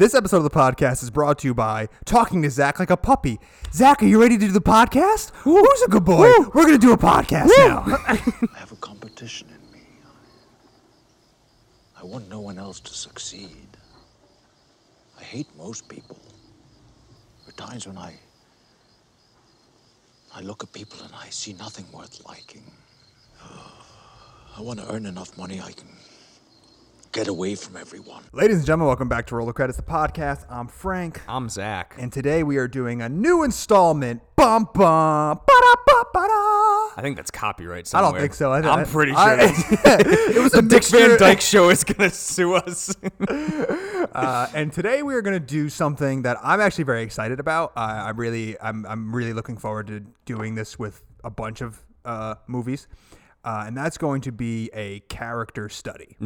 This episode of the podcast is brought to you by Talking to Zach Like a Puppy. Zach, are you ready to do the podcast? Who's a good boy? We're going to do a podcast now. I have a competition in me. I want no one else to succeed. I hate most people. There are times when I. I look at people and I see nothing worth liking. I want to earn enough money I can get away from everyone. Ladies and gentlemen, welcome back to Roller Credits, the podcast. I'm Frank. I'm Zach. And today we are doing a new installment. Bum bum. Ba-da-ba-ba-da. I think that's copyright I don't think so. I, I'm pretty sure. I- that's- it was the a Dick. Van Dyke Show is gonna sue us. Uh, and today we are going to do something that I'm actually very excited about. Uh, I'm really, I'm, I'm really looking forward to doing this with a bunch of uh, movies, uh, and that's going to be a character study.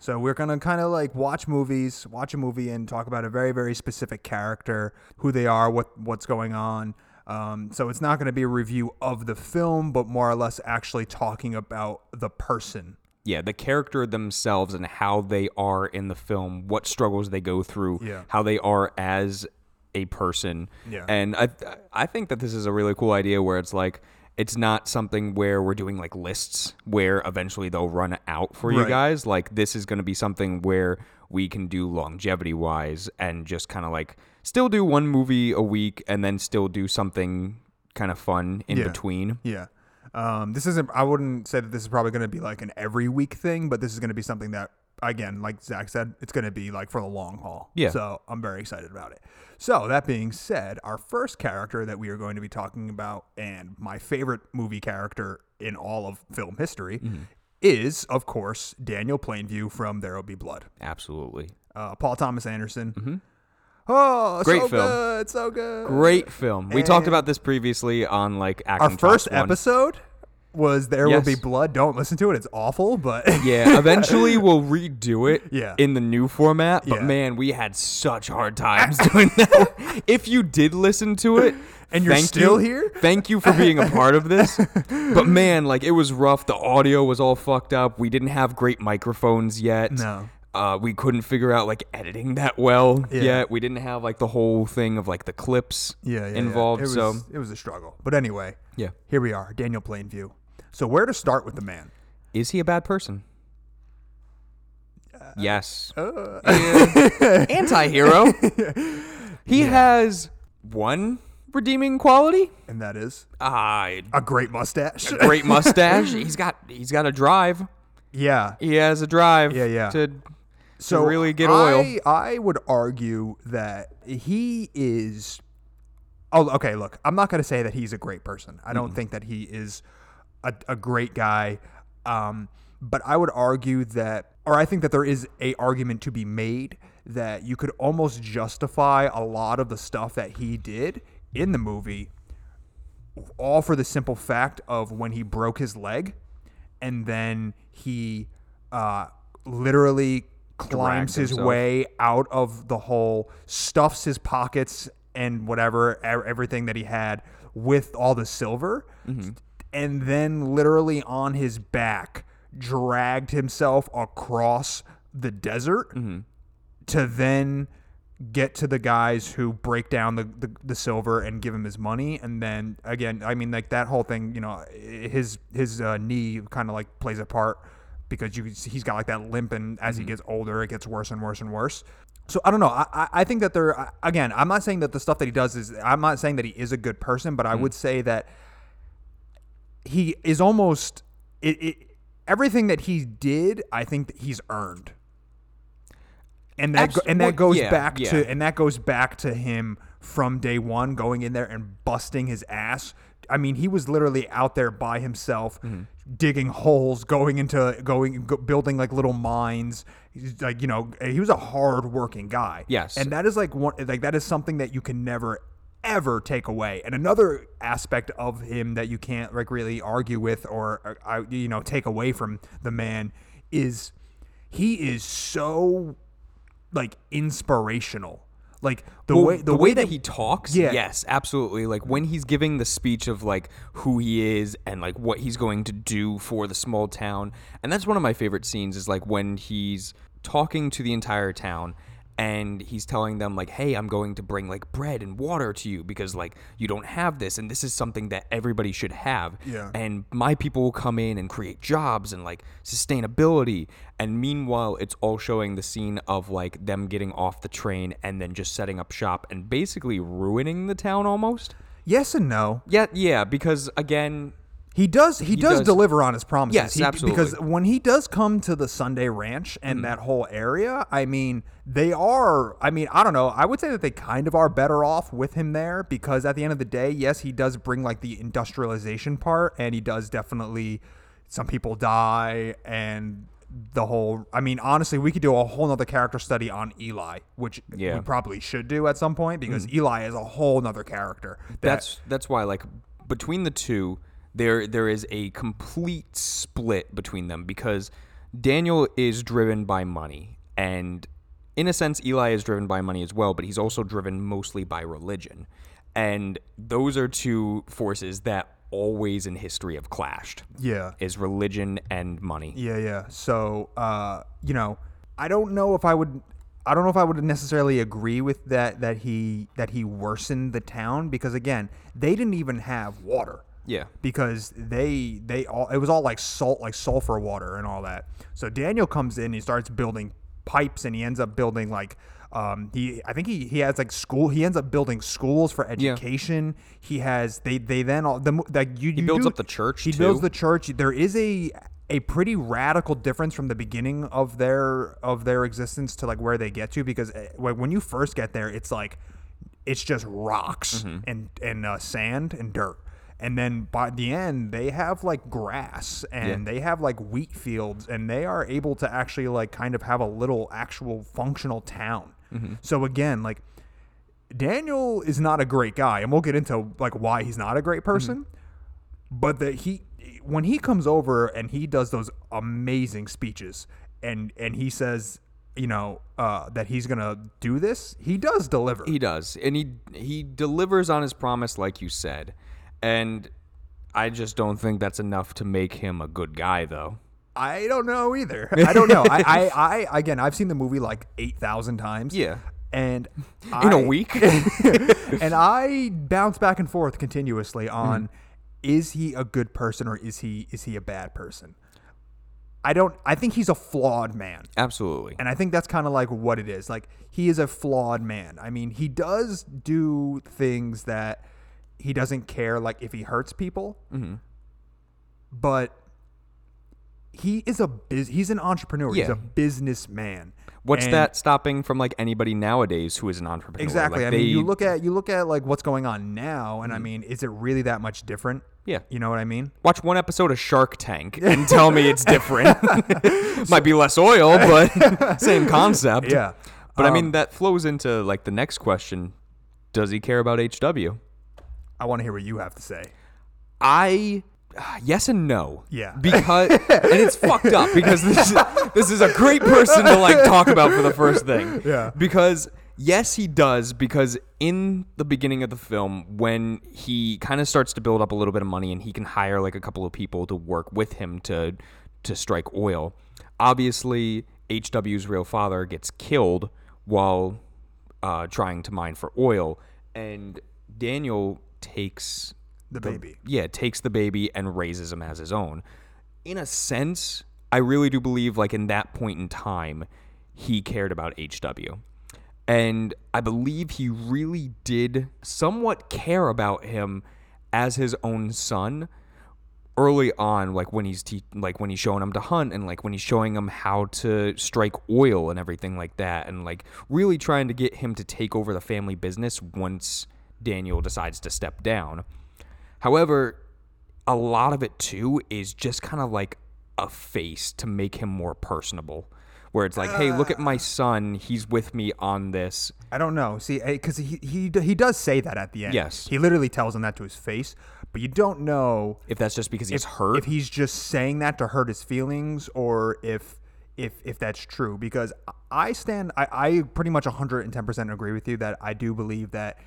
So we're going to kind of like watch movies, watch a movie, and talk about a very, very specific character, who they are, what what's going on. Um, so it's not going to be a review of the film, but more or less actually talking about the person. yeah, the character themselves and how they are in the film, what struggles they go through, Yeah. how they are as a person. Yeah. And I I think that this is a really cool idea where it's like it's not something where we're doing like lists where eventually they'll run out for you guys. Like this is going to be something where we can do longevity wise and just kind of like still do one movie a week and then still do something kind of fun in Yeah. between. Yeah. Um, this isn't, I wouldn't say that this is probably going to be like an every week thing, but this is going to be something that, again, like Zach said, it's going to be like for the long haul. Yeah. So I'm very excited about it. So that being said, our first character that we are going to be talking about, and my favorite movie character in all of film history, Mm-hmm. is, of course, Daniel Plainview from There Will Be Blood. Absolutely. Uh, Paul Thomas Anderson. Oh, Mm-hmm. Great so film. good, so good. Great film. We talked about this previously on like Our Action first Talks one. episode was There Will Be Blood. Don't listen to it; it's awful. But Yeah, eventually we'll redo it Yeah. in the new format. But Yeah. man, we had such hard times doing that. if you did listen to it, And you're thank still you. here? Thank you for being a part of this. but man, like it was rough. The audio was all fucked up. We didn't have great microphones yet. No. Uh, we couldn't figure out like editing that well Yeah. yet. We didn't have like the whole thing of like the clips yeah, yeah, yeah. involved. It was, so it was a struggle. But anyway, yeah, here we are, Daniel Plainview. So where to start with the man? is he a bad person? Uh, yes. Anti-hero. he has one redeeming quality. And that is Ah, a great mustache. great mustache. he's got he's got a drive. yeah. He has a drive. Yeah, yeah. To So to really get oil. I, I would argue that he is. Oh, okay. Look, I'm not going to say that he's a great person. I don't think that he is a, a great guy. Um, but I would argue that, or I think that there is a argument to be made that you could almost justify a lot of the stuff that he did in the movie, all for the simple fact of when he broke his leg, and then he uh, literally climbs his himself. way out of the hole, stuffs his pockets and whatever everything that he had with all the silver, and then literally on his back dragged himself across the desert mm-hmm. to then get to the guys who break down the, the, the silver and give him his money. And then again i mean like that whole thing you know his his uh, knee kind of like plays a part because you he's got like that limp and as he mm-hmm. gets older it gets worse and worse and worse. So i don't know. I i I think that there again i'm not saying that the stuff that he does is i'm not saying that he is a good person but i mm-hmm. would say that he is almost it, it everything that he did i think that he's earned and that Abs- go, and that goes yeah, back yeah. to and that goes back to him from day one going in there and busting his ass i mean he was literally out there by himself Mm-hmm. digging holes going into going go, building like little mines He's like you know he was a hard working guy Yes. and that is like one like that is something that you can never ever take away and another aspect of him that you can't like really argue with or uh, you know take away from the man is he is so like inspirational like the Well, way the, way, that he talks, Yeah. yes, absolutely. Like when he's giving the speech of like who he is and like what he's going to do for the small town, and that's one of my favorite scenes is like when he's talking to the entire town and he's telling them like hey i'm going to bring like bread and water to you because like you don't have this and this is something that everybody should have Yeah. and my people will come in and create jobs and like sustainability and meanwhile it's all showing the scene of like them getting off the train and then just setting up shop and basically ruining the town almost Yes and no. yeah yeah because again He does. He, does, does- deliver on his promises. Yes, He- absolutely. Because when he does come to the Sunday Ranch and Mm. that whole area, I mean, they are. I mean, I don't know. I would say that they kind of are better off with him there because at the end of the day, yes, he does bring like the industrialization part, and he does definitely. Some people die, and the whole. I mean, honestly, we could do a whole nother character study on Eli, which Yeah. Mm. we probably should do at some point because Eli is a whole nother character. that- that's that's why like between the two there there is a complete split between them because Daniel is driven by money and in a sense Eli is driven by money as well but he's also driven mostly by religion and those are two forces that always in history have clashed yeah. is religion and money Yeah, yeah. So, uh, you know, I don't know if I would. I don't know if I would necessarily agree with that. That he that he worsened the town because again, they didn't even have water. Yeah. Because they they all it was all like salt like sulfur water and all that. So Daniel comes in, he starts building pipes, and he ends up building like. Um, he, I think he, he has like school. He ends up building schools for education. He has they they then all the like you. He builds up the church, He builds the church. There is a a pretty radical difference from the beginning of their of their existence to like where they get to because when when you first get there, it's like it's just rocks Mm-hmm. and and uh, sand and dirt. And then by the end, they have like grass and Yeah. they have like wheat fields, and they are able to actually like kind of have a little actual functional town. Mm-hmm. So again, like Daniel is not a great guy, and we'll get into like why he's not a great person. But that he when he comes over and he does those amazing speeches and and he says, you know, uh, that he's gonna do this, he does deliver. He does, and he he delivers on his promise, like you said, and I just don't think that's enough to make him a good guy, though. I don't know either. I don't know. I, I, I again, I've seen the movie like eight thousand times. Yeah. and In a I- week, and I bounce back and forth continuously Mm-hmm. on is he a good person or is he is he a bad person? I don't I think he's a flawed man. absolutely. And I think that's kind of like what it is. Like he is a flawed man. I mean, he does do things that he doesn't care like if he hurts people. Mm-hmm. But he is a biz- he's an entrepreneur. He's Yeah. a businessman. What's And- that stopping from like anybody nowadays who is an entrepreneur? Exactly. Like, I mean, you Mm-hmm. look at you look at like what's going on now, and I mean, is it really that much different? Yeah. You know what I mean? watch one episode of Shark Tank and tell me it's different. Might be less oil, but same concept. Yeah. But I Um, mean, that flows into like the next question: Does he care about HW? I want to hear what you have to say. I yes and no. Yeah. Because and it's fucked up because this is, this is a great person to like talk about for the first thing. Yeah. Because yes, he does because in the beginning of the film when he kind of starts to build up a little bit of money and he can hire like a couple of people to work with him to to strike oil. Obviously, HW's real father gets killed while uh, trying to mine for oil and Daniel takes The baby. yeah, takes the baby and raises him as his own. In a sense, I really do believe, like, in that point in time, he cared about HW. And I believe he really did somewhat care about him as his own son early on like when he's te- like when he's showing him to hunt and like when he's showing him how to strike oil and everything like that and like really trying to get him to take over the family business once Daniel decides to step down. However, a lot of it too is just kind of like a face to make him more personable. Where it's like, hey, look at my ah. son. He's with me on this. I don't know. See, eh, because he, he he does say that at the end. Yes. He literally tells him that to his face, but you don't know If that's just because he's if, hurt. if he's just saying that to hurt his feelings or if if if that's true because I stand I, I pretty much 110% agree with you that I do believe that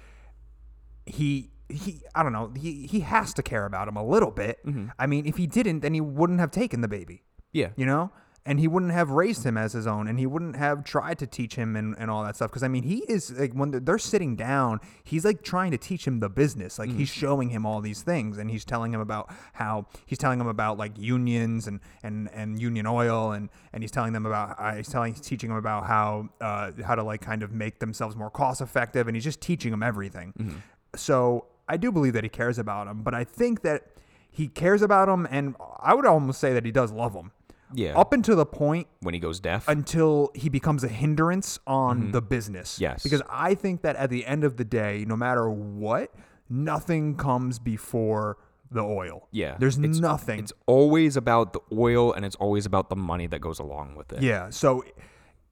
he he I don't know he he has to care about him a little bit. Mm-hmm. I mean if he didn't then he wouldn't have taken the baby. yeah. You know? and he wouldn't have raised him as his own and he wouldn't have tried to teach him and, and all that stuff because i mean he is like when they're- they're sitting down he's like trying to teach him the business like he's showing him all these things and he's telling him about how he's telling him about like unions and and and union oil and and he's telling them about uh, he's telling he's teaching him about how uh, how to like kind of make themselves more cost effective and he's just teaching them everything so i do believe that he cares about him but i think that he cares about him and i would almost say that he does love him Yeah. up until the point when he goes deaf. until he becomes a hindrance on the business. Mm-hmm. Yes. Because I think that at the end of the day, no matter what, nothing comes before the oil. yeah. There's it's, nothing. It's always about the oil and it's always about the money that goes along with it. yeah. So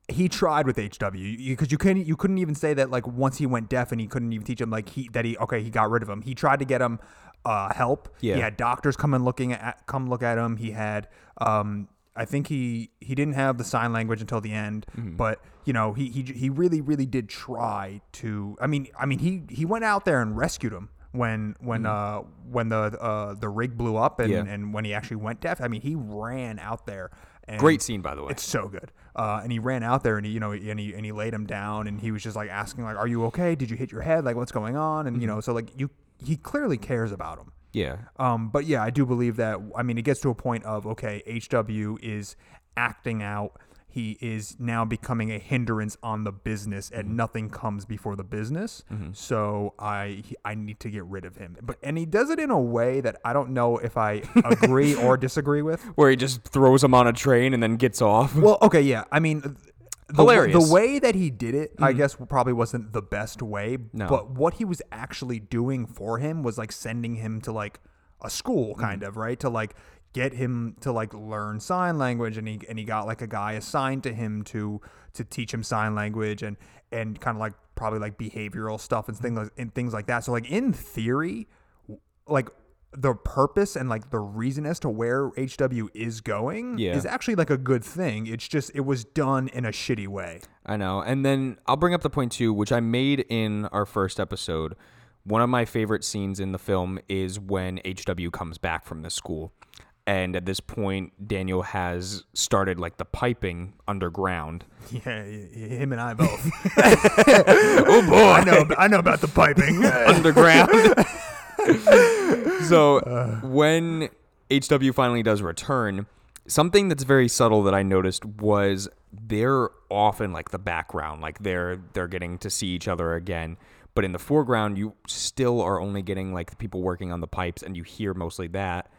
he tried with HW because you couldn't you couldn't even say that like once he went deaf and he couldn't even teach him like he that he okay he got rid of him. He tried to get him uh, help. Yeah. He had doctors come and looking at come look at him. He had um I think he he didn't have the sign language until the end, Mm-hmm. but you know he he he really really did try to. I mean I mean he he went out there and rescued him when when uh when the uh the rig blew up and Mm-hmm. Yeah. and when he actually went deaf. I mean he ran out there. And Great scene, by the way. it's so good. Uh, and he ran out there and he, you know, and he, and he laid him down and he was just like asking like, are you okay? Did you hit your head? Like what's going on? And, you Mm-hmm. know, so like you, he clearly cares about him. yeah. Um, but yeah, I do believe that. I mean, it gets to a point of okay, HW is acting out. He is now becoming a hindrance on the business, and Mm-hmm. nothing comes before the business. So I I need to get rid of him. But and he does it in a way that I don't know if I agree or disagree with. Where he just throws him on a train and then gets off. Well, okay, yeah. I mean, the, Hilarious. Mm-hmm. The way that he did it, I guess, probably wasn't the best way. No. But what he was actually doing for him was like sending him to like a school, Mm-hmm. kind of, right? To like get him to like learn sign language, and he and he got like a guy assigned to him to to teach him sign language and and kind of like probably like behavioral stuff and things like, and things like that. So like in theory, like the purpose and like the reason as to where HW is going Yeah. is actually like a good thing. It's just it was done in a shitty way. I know. And then I'll bring up the point too, which I made in our first episode. One of my favorite scenes in the film is when HW comes back from the school. And at this point, Daniel has started like the piping underground. Yeah, him and I both. oh boy, I know I know about the piping. underground. so uh. when HW finally does return, something that's very subtle that I noticed was they're off in like the background, like they're they're getting to see each other again. But in the foreground, you still are only getting like the people working on the pipes, and you hear mostly that,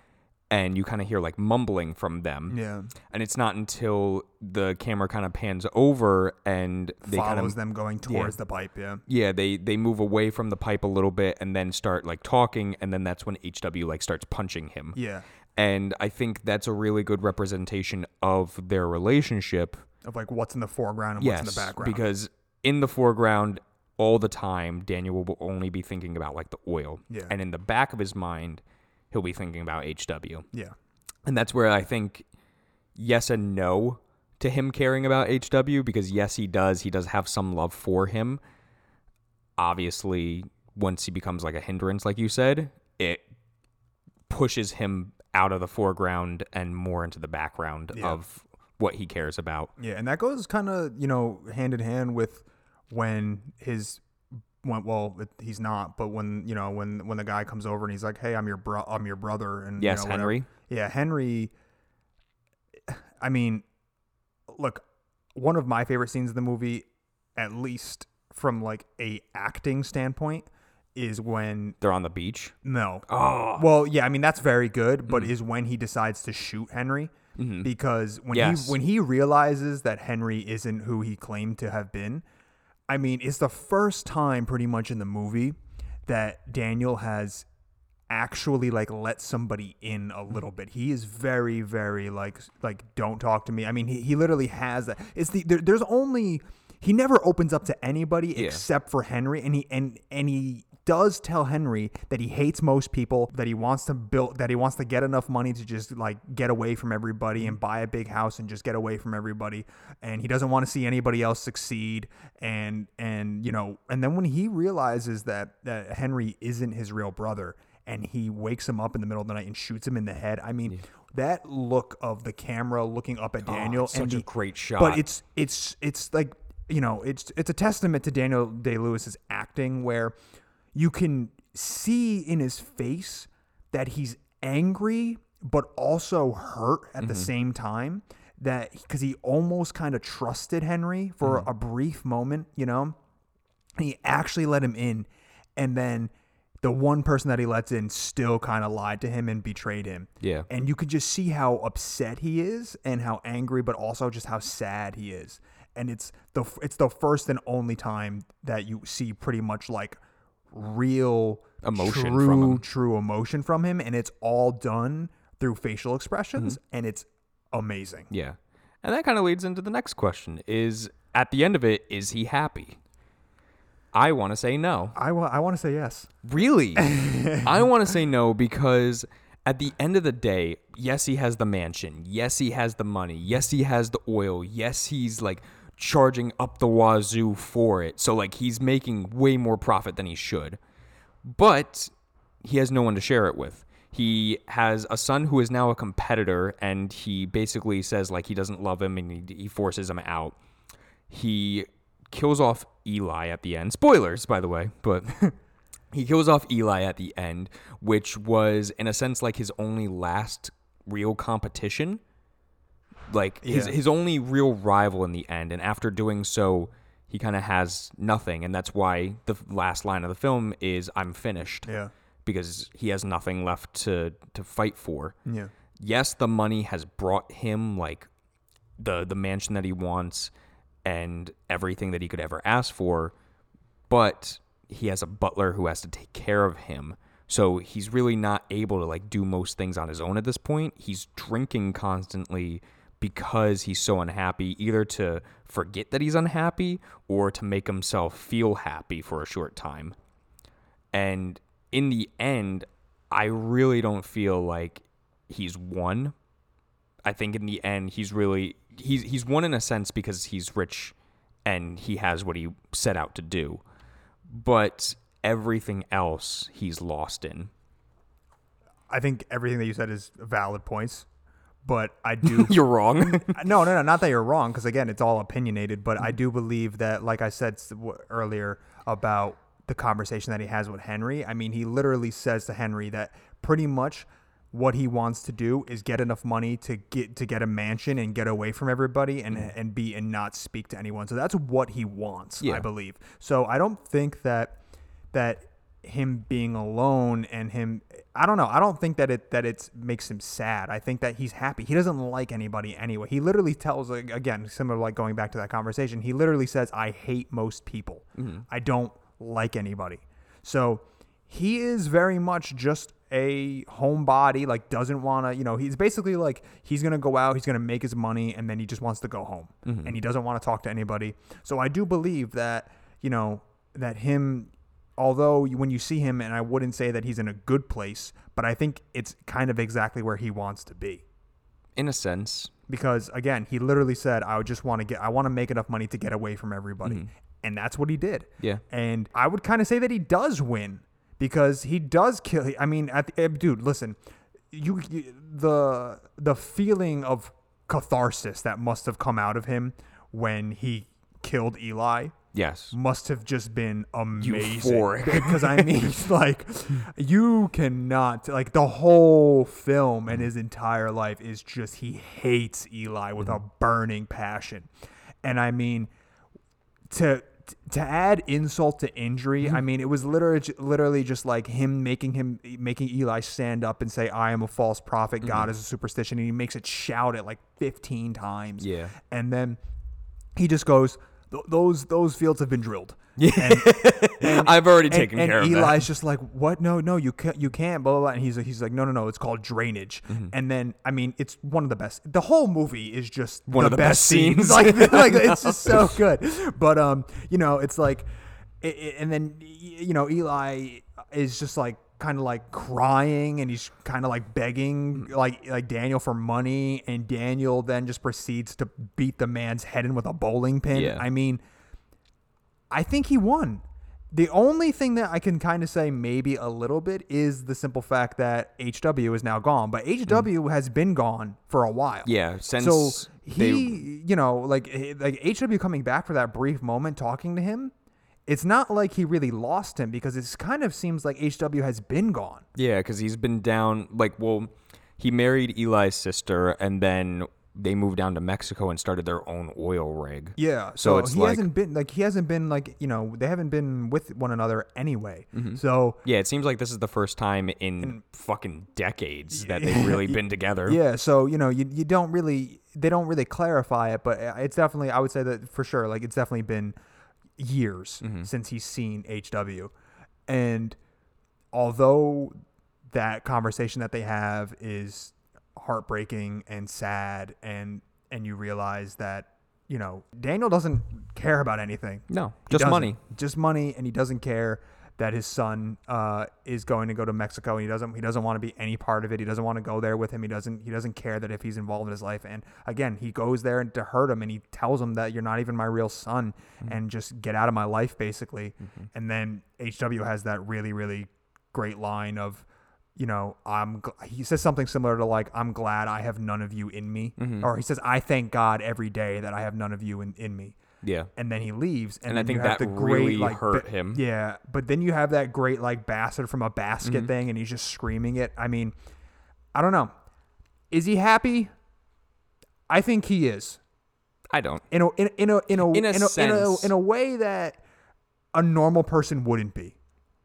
and you kind of hear like mumbling from them. yeah, And it's not until the camera kind of pans over and they kind follows of them going towards the pipe. Yeah, yeah they they move away from the pipe a little bit and then start like talking and then that's when hw like starts punching him yeah. and i think that's a really good representation of their relationship Of like what's in the foreground and yes what's in the background. because in the foreground all the time daniel will only be thinking about like the oil Yeah. and in the back of his mind he'll be thinking about hw yeah, and that's where I think yes and no to him caring about HW because yes, he does. He does have some love for him. Obviously, once he becomes like a hindrance, like you said, it pushes him out of the foreground and more into the background Yeah. of what he cares about. yeah, and that goes kind of you know hand in hand with when his when, well it, he's not but when you know when when the guy comes over and he's like hey i'm your bro i'm your brother and you Yes, know, whatever. Henry. yeah henry i mean look one of my favorite scenes in the movie at least from like a acting standpoint is when They're on the beach. no Oh, well yeah i mean that's very good but mm. is when he decides to shoot henry mm-hmm. because when Yes. he when he realizes that henry isn't who he claimed to have been i mean it's the first time pretty much in the movie that daniel has actually like let somebody in a little bit. He is very very like like don't talk to me. I mean he, he literally has that. It's the there, there's only he never opens up to anybody except for henry and he and and he does tell henry that he hates most people that he wants to build that he wants to get enough money to just like get away from everybody and buy a big house and just get away from everybody and he doesn't want to see anybody else succeed and and you know and then when he realizes that that henry isn't his real brother and he wakes him up in the middle of the night and shoots him in the head. I mean, that look of the camera looking up at Daniel Oh, such a the- great shot. But it's it's it's like you know it's it's a testament to Daniel Day Lewis's acting where you can see in his face that he's angry but also hurt at Mm-hmm. the same time that because he almost kind of trusted Henry for Mm-hmm. a brief moment, you know, he actually let him in and then the one person that he lets in still kind of lied to him and betrayed him. Yeah. And you could just see how upset he is and how angry but also just how sad he is. And it's the it's the first and only time that you see pretty much like real Emotion true, true emotion from him and it's all done through facial expressions Mm-hmm. and it's amazing. Yeah. And that kind of leads into the next question is at the end of it, is he happy? I want to say no. I wa- I want to say yes. Really? I want to say no because at the end of the day, yes, he has the mansion. Yes, he has the money. Yes, he has the oil. Yes, he's like charging up the wazoo for it. So, like, he's making way more profit than he should. But he has no one to share it with. He has a son who is now a competitor, and he basically says, like, he doesn't love him and he, he forces him out. He kills off Eli at the end. Spoilers, by the way, but he kills off Eli at the end, which was in a sense like his only last real competition. Like his Yeah. his only real rival in the end, and after doing so, he kind of has nothing, and that's why the last line of the film is "I'm finished." Yeah. because he has nothing left to to fight for Yeah. yes, the money has brought him like the the mansion that he wants and everything that he could ever ask for, but he has a butler who has to take care of him. So he's really not able to like do most things on his own at this point. He's drinking constantly because he's so unhappy, either to forget that he's unhappy or to make himself feel happy for a short time. And in the end, I really don't feel like he's won. I think in the end he's really he's he's won in a sense because he's rich and he has what he set out to do. But everything else he's lost in. I think everything that you said is valid points, but I do You're wrong. no, no, no, not that you're wrong, because again, it's all opinionated. But I mm-hmm. do believe that, like I said earlier about the conversation that he has with Henry. I mean, he literally says to Henry that pretty much what he wants to do is get enough money to get to get a mansion and get away from everybody and mm. and be and not speak to anyone. So that's what he wants, Yeah. I believe. So I don't think that that him being alone and him I don't know. I don't think that it that it makes him sad. I think that he's happy. He doesn't like anybody anyway. He literally tells like, again, similar like going back to that conversation. He literally says, "I hate most people. Mm-hmm. I don't like anybody." So he is very much just a homebody. Like doesn't want to. You know, he's basically like he's gonna go out. He's gonna make his money, and then he just wants to go home, mm-hmm. and he doesn't want to talk to anybody. So I do believe that you know that him although when you see him, and I wouldn't say that he's in a good place, but I think it's kind of exactly where he wants to be. in a sense. Because again, he literally said, "I would just want to get, I want to make enough money to get away from everybody," and that's what he did. Yeah. And I would kind of say that he does win because he does kill. I mean, at the, eh, dude, listen, you, you the the feeling of catharsis that must have come out of him when he killed Eli Yes. must have just been amazing. Euphoric. Because I mean, like, you cannot like the whole film and his entire life is just he hates Eli with a mm-hmm. burning passion, and I mean, to to add insult to injury, I mm-hmm. mean, it was literally literally just like him making him making Eli stand up and say, "I am a false prophet. Mm-hmm. God is a superstition," and he makes it shout it like fifteen times. Yeah. and then he just goes, "Th- "Those those fields have been drilled." Yeah, and, I've already and- taken and care of that. Eli's just like, "What? No, no, you can't. You can't." Blah blah. blah. And he's he's like, "No, no, no. It's called drainage." Mm-hmm. And then I mean, it's one of the best. The whole movie is just One of the best scenes. like, like it's just so good. But um, you know, it's like, i i- and then you know, Eli is just like kind of like crying and he's kind of like begging like like Daniel for money and Daniel then just proceeds to beat the man's head in with a bowling pin. Yeah. I mean, I think he won. The only thing that I can kind of say maybe a little bit is the simple fact that HW is now gone, but HW has been gone for a while. Mm. Yeah, since So they- he, you know, like like HW coming back for that brief moment talking to him, it's not like he really lost him because it kind of seems like HW has been gone. Yeah, because he's been down. Like, well, he married Eli's sister, and then they moved down to Mexico and started their own oil rig. Yeah, So so, it's he like- hasn't been like he hasn't been like you know they haven't been with one another anyway. Mm-hmm. So Yeah, it seems like this is the first time in fucking decades that they've really been together. yeah, so you know you you don't really they don't really clarify it, but uh, it's definitely I would say that for sure like it's definitely been years Mm-hmm. since he's seen HW, and although that conversation that they have is heartbreaking and sad and and you realize that you know Daniel doesn't care about anything No, He just money. just money, and he doesn't care that his son uh, is going to go to Mexico. And he doesn't he doesn't want to be any part of it. He doesn't want to go there with him. He doesn't he doesn't care that if he's involved in his life. And again, he goes there and to hurt him, and he tells him that you're not even my real son, mm-hmm. and just get out of my life, basically. Mm-hmm. And then HW has that really really great line of. You know, I'm. gl- He says something similar to like, "I'm glad I have none of you in me," mm-hmm. or he says, "I thank God every day that I have none of you in, in me." Yeah. and then he leaves. And, And I think that the great, really like, hurt ba- him. Yeah, but then you have that great like bastard from a basket Mm-hmm. thing, and he's just screaming it. I mean, I don't know. Is he happy? I think he is. I don't. In a in a in a in a In a in a, in a, in a way that a normal person wouldn't be.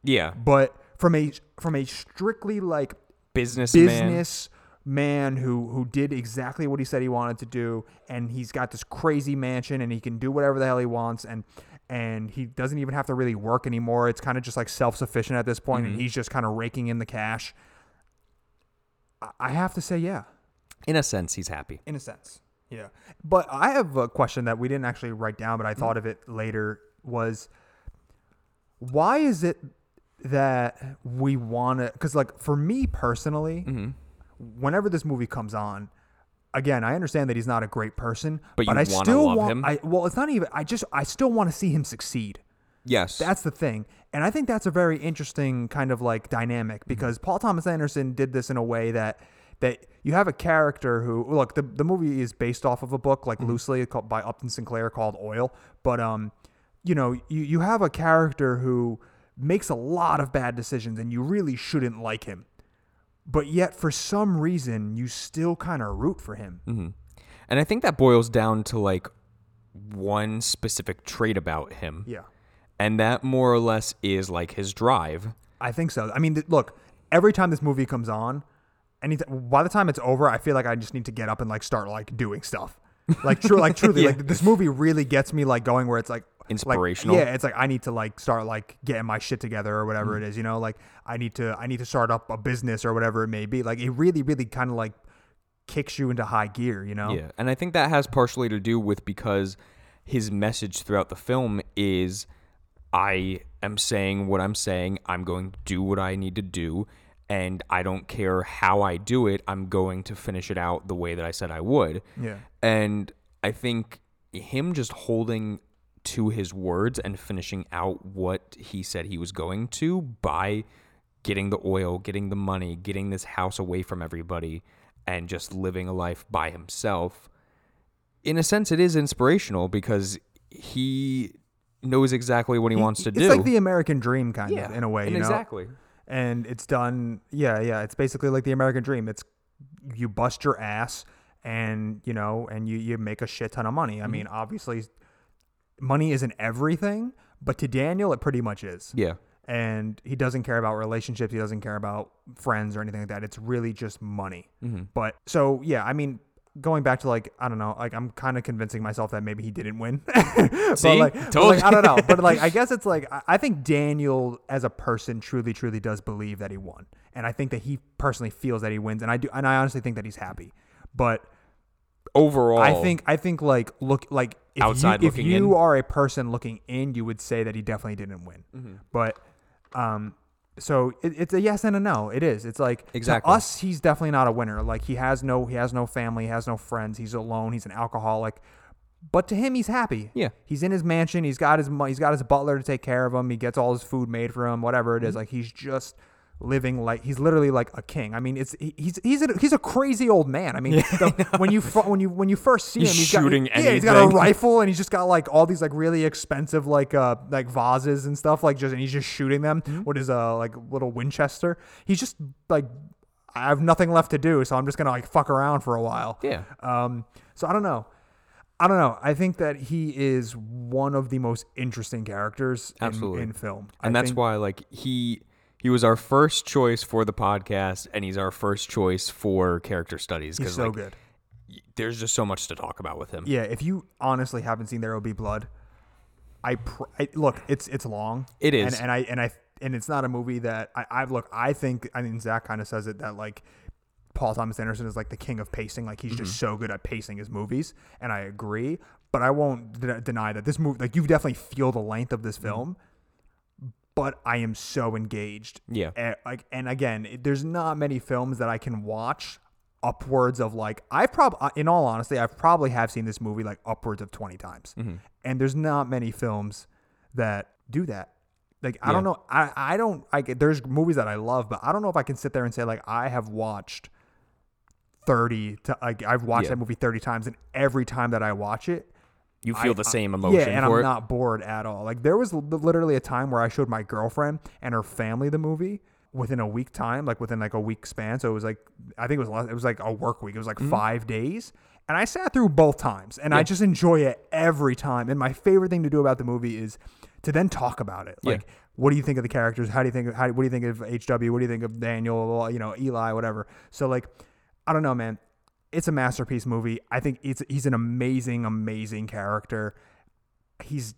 Yeah. But from a from a strictly like Businessman. business man who who did exactly what he said he wanted to do and he's got this crazy mansion and he can do whatever the hell he wants and and he doesn't even have to really work anymore it's kind of just like self-sufficient at this point Mm-hmm. and he's just kind of raking in the cash I- have to say yeah In a sense, he's happy. in a sense yeah but i have a question that we didn't actually write down Mm-hmm. but i thought of it later was why is it that we want to because like for me personally Mm-hmm. Whenever this movie comes on again i understand that he's not a great person But but, you i still want him? i well it's not even i just i still want to see him succeed Yes. that's the thing. And I think that's a very interesting kind of like dynamic because Paul Thomas Anderson did this in a way that that you have a character who look the, the movie is based off of a book like loosely called by Upton Sinclair called Oil, but um you know, you, you have a character who makes a lot of bad decisions and you really shouldn't like him. But yet for some reason you still kind of root for him. Mm-hmm. and I think that boils down to like one specific trait about him. Yeah. And that more or less is like his drive. I think so. I mean, th- look, every time this movie comes on, any by the time it's over, I feel like I just need to get up and like start like doing stuff. Like true, like truly, Yeah. like this movie really gets me like going where it's like like- Inspirational. yeah, it's like I need to like start like getting my shit together or whatever Mm. it is. You know, like I need to I need to start up a business or whatever it may be. Like it really, really kind of like kicks you into high gear. You know. Yeah, and I think that has partially to do with because his message throughout the film is I am saying what I'm saying, I'm going to do what I need to do, and I don't care how I do it, I'm going to finish it out the way that I said I would. Yeah. And I think him just holding to his words and finishing out what he said he was going to by getting the oil, getting the money, getting this house away from everybody, and just living a life by himself. In a sense, it is inspirational because he knows exactly what he, wants to it's do. It's like the American dream kind of in a way. and you know? exactly. and it's done yeah yeah it's basically like the american dream it's you bust your ass and you know and you you make a shit ton of money i mm-hmm. mean obviously money isn't everything but to daniel it pretty much is. Yeah. and he doesn't care about relationships. He doesn't care about friends or anything like that. It's really just money. Mm-hmm. But so yeah i mean going back to like i don't know like i'm kind of convincing myself that maybe he didn't win. See? but like, but, like, i don't know. But like i guess it's like i think daniel as a person truly truly does believe that he won. And i think that he personally feels that he wins. And i do and i honestly think that he's happy. But Overall, I think I think like look like if Outside you, if you in? are a person looking in, you would say that he definitely didn't win. Mm-hmm. But um, so it, it's a yes and a no. It is. It's like Exactly. us, he's definitely not a winner. Like he has no he has no family, he has no friends. He's alone. He's an alcoholic. But to him, he's happy. Yeah. he's in his mansion. He's got his he's got his butler to take care of him. He gets all his food made for him. Whatever Mm-hmm. it is, like he's just living like he's literally like a king. I mean, it's he's he's a, he's a crazy old man. I mean, the- when you when you when you first see He's him, he's shooting got yeah, he's got a rifle and he's just got like all these like really expensive like uh like vases and stuff like just and he's just shooting them Mm-hmm. with his uh like little Winchester. He's just like I have nothing left to do, so I'm just gonna like fuck around for a while. Yeah. Um. So I don't know. I don't know. I think that he is one of the most interesting characters in, Absolutely. in film, and I that's think- why like he he was our first choice for the podcast and he's our first choice for character studies he's so like, good. there's just so much to talk about with him Yeah. If you honestly haven't seen There Will Be Blood, I, pr- I look. It's it's long. It is. and, and I and I and it's not a movie that I, I look. I think I mean Zach kind of says it that like Paul Thomas Anderson is like the king of pacing. Like he's Mm-hmm. just so good at pacing his movies, and I agree. But I won't de- deny that this movie, like you definitely feel the length of this Mm-hmm. But I am so engaged. Yeah. And, like, and again, it- there's not many films that I can watch upwards of like I've probably, in all honesty, I've probably have seen this movie like upwards of twenty times. Mm-hmm. And there's not many films that do that. Like I don't know, I I don't get there's movies that I love, but I don't know if I can sit there and say like I have watched 30 to like I've watched Yeah. that movie 30 times and every time that I watch it you feel I- the same emotion yeah, and I'm it not bored at all. Like there was literally a time where I showed my girlfriend and her family the movie within a week time, like within like a week span. So it was like I think it was it was like a work week. It was Mm-hmm. like five days, and I sat through both times, and I just enjoy it every time. And my favorite thing to do about the movie is to then talk about it. Yeah. Like, what do you think of the characters? How do you think? Of, how what do you think of HW? What do you think of Daniel? You know, Eli, whatever. So like, I don't know, man. It's a masterpiece movie. I think it's he's an amazing, amazing character he's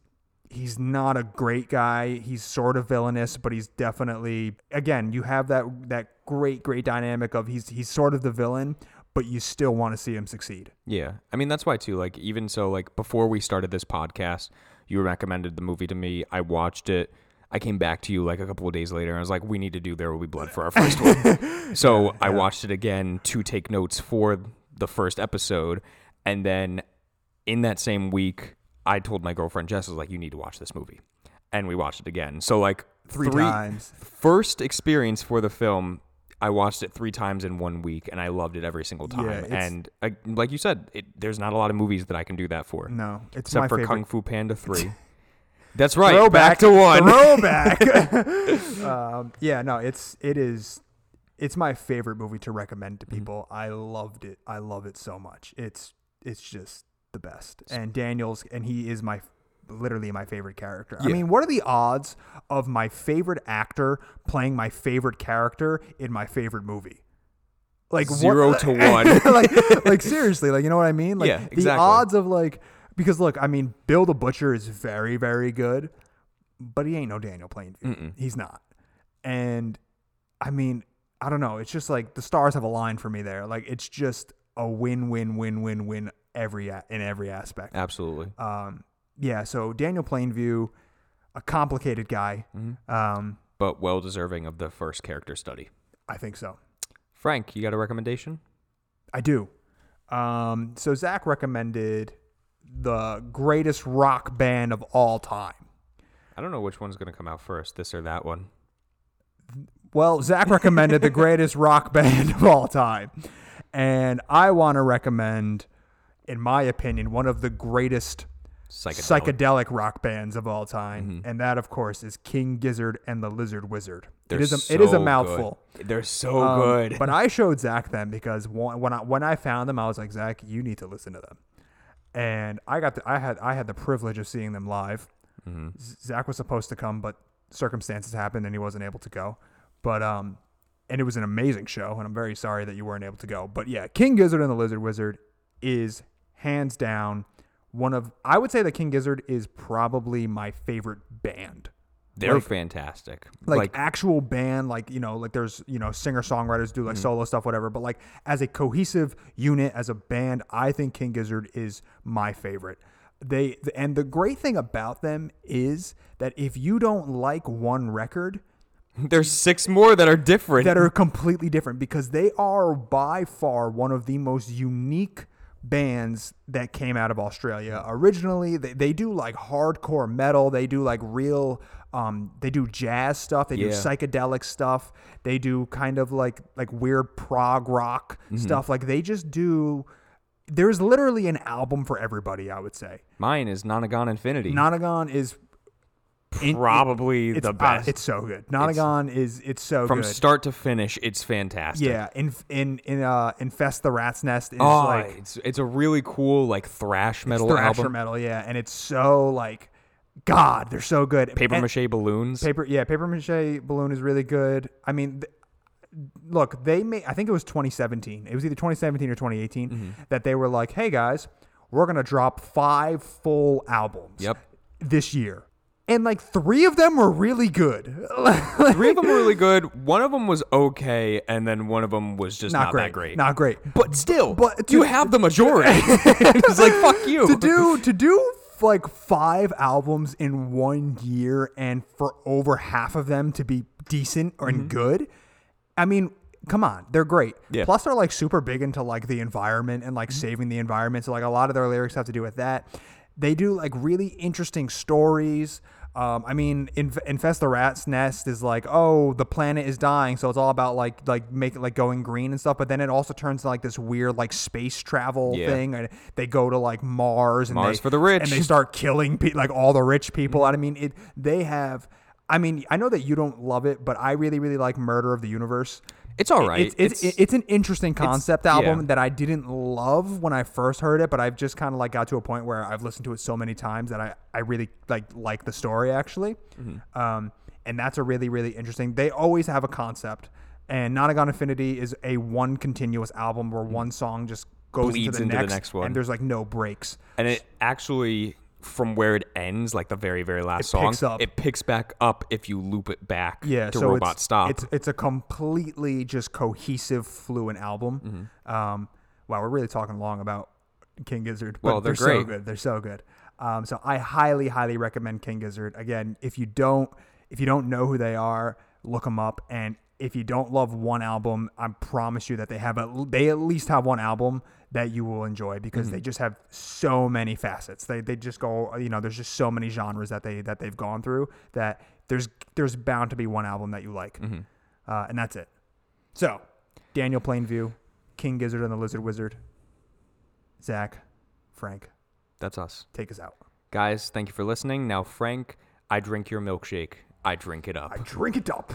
he's not a great guy. He's sort of villainous, but he's definitely again, you have that that great great dynamic of he's he's sort of the villain, but you still want to see him succeed. Yeah. I mean, that's why, too. Like, even so, like, before we started this podcast, you recommended the movie to me. I watched it. I came back to you like a couple of days later and I was like, we need to do There Will Be Blood for our first one. so I watched it again to take notes for the first episode. And then in that same week, I told my girlfriend Jess, I was like, you need to watch this movie. And we watched it again. So, like, Three times. First experience for the film, I watched it three times in one week, and I loved it every single time. Yeah, and uh, like you said, it, there's not a lot of movies that I can do that for, No, it's my except for favorite. Kung Fu Panda three. That's right. Throwback Back to one. Throwback. um, yeah, no, it's it is it's my favorite movie to recommend Mm-hmm. to people. I loved it. I love it so much. It's it's just the best. And Daniels and he is my literally my favorite character. I mean, what are the odds of my favorite actor playing my favorite character in my favorite movie? Like what- Zero to one. like, like seriously, like you know what I mean? Like Yeah, the odds of like because look, I mean, Bill the Butcher is very, very good, but he ain't no Daniel Plainview. He's not. And I mean, I don't know. It's just like the stars have aligned for me there. Like it's just a win, win, win, win, win every in every aspect. Absolutely. Um, yeah. So Daniel Plainview, a complicated guy. Mm-hmm. Um, but well deserving of the first character study. I think so. Frank, you got a recommendation? I do. Um, so Zach recommended the greatest rock band of all time. I don't know which one's going to come out first, this or that one. Well, Zach recommended the greatest rock band of all time. And I want to recommend, in my opinion, one of the greatest Psychedelic. psychedelic rock bands of all time. And that, of course, is King Gizzard and the Lizard Wizard. They're it is a, it is so a good. mouthful. They're so Um, good. But I showed Zach them because when I when I found them, I was like, Zach, you need to listen to them. And I got the, I had I had the privilege of seeing them live. Mm-hmm. Zach was supposed to come, but circumstances happened and he wasn't able to go. But um, and it was an amazing show, and I'm very sorry that you weren't able to go. But yeah, King Gizzard and the Lizard Wizard is hands down one of I would say that King Gizzard is probably my favorite band They're like- fantastic. like, actual band like you know like there's you know singer songwriters do like solo stuff whatever but like as a cohesive unit as a band i think king gizzard is my favorite they and the great thing about them is that if you don't like one record there's six more that are different. that are completely different because they are by far one of the most unique bands that came out of Australia originally. They, they do like hardcore metal. They do like real. Um, they do jazz stuff. They do psychedelic stuff. They do kind of like like weird prog rock Mm-hmm. stuff. Like they just do. There's literally an album for everybody. I would say. Mine is Nonagon Infinity. Nonagon is Probably it's, the uh, best. it's so good. Nonagon is it's so From good. start to finish, it's fantastic. yeah, in in in uh infest the rat's nest is Oh, like it's it's a really cool like thrash metal thrasher album. metal, yeah, and it's so like God, they're so good. Paper And- mache balloons. paper, yeah, paper mache balloon is really good. I mean, th- look, they made. I think it was 2017. It was either 2017 or 2018 Mm-hmm. that they were like, "Hey guys, we're gonna drop five full albums." Yep. This year, and like three of them were really good. Three of them were really good. One of them was okay, and then one of them was just not, not, great. that great. Not great. but still, But you have the majority. it's like fuck you. to do to do like five albums in one year and for over half of them to be decent or and mm-hmm. good i mean come on they're great Yeah. plus they're like super big into like the environment and like mm-hmm. saving the environment so like a lot of their lyrics have to do with that they do like really interesting stories um, I mean, Inf- infest the rat's nest is like, oh, the planet is dying, so it's all about like like making like going green and stuff. But then it also turns to like this weird like space travel Yeah. thing, and they go to like Mars and Mars they, for the rich. and they start killing pe- like all the rich people. I mean, it they have. I mean, I know that you don't love it, but I really, really like Murder of the Universe. It's all right. It's it's, it's, an interesting concept album yeah. that I didn't love when I first heard it, but I've just kind of like got to a point where I've listened to it so many times that I, I really like like the story actually. Mm-hmm. Um, and that's a really really interesting. They always have a concept, and Nonagon Infinity is a one continuous album where one song just goes Mm-hmm. Bleeds into, the, into the next, next one. and there's like no breaks. and it actually from where it ends, like the very very last song, picks up. it picks back up if you loop it back yeah, to so Robot it's, Stop. It's it's a completely just cohesive, fluent album. Mm-hmm. Um, wow, we're really talking long about King Gizzard. But Well, they're so great. good. They're so good. Um, so I highly, highly recommend King Gizzard. Again, if you don't if you don't know who they are, look them up. And if you don't love one album, I promise you that they have a they at least have one album that you will enjoy because Mm-hmm. they just have so many facets. They they just go you know there's just so many genres that they that they've gone through that there's there's bound to be one album that you like, Mm-hmm. uh, and that's it. So Daniel Plainview, King Gizzard and the Lizard Wizard, Zach, Frank, That's us. take us out. Guys, thank you for listening. Now, Frank, I drink your milkshake. I drink it up. I drink it up.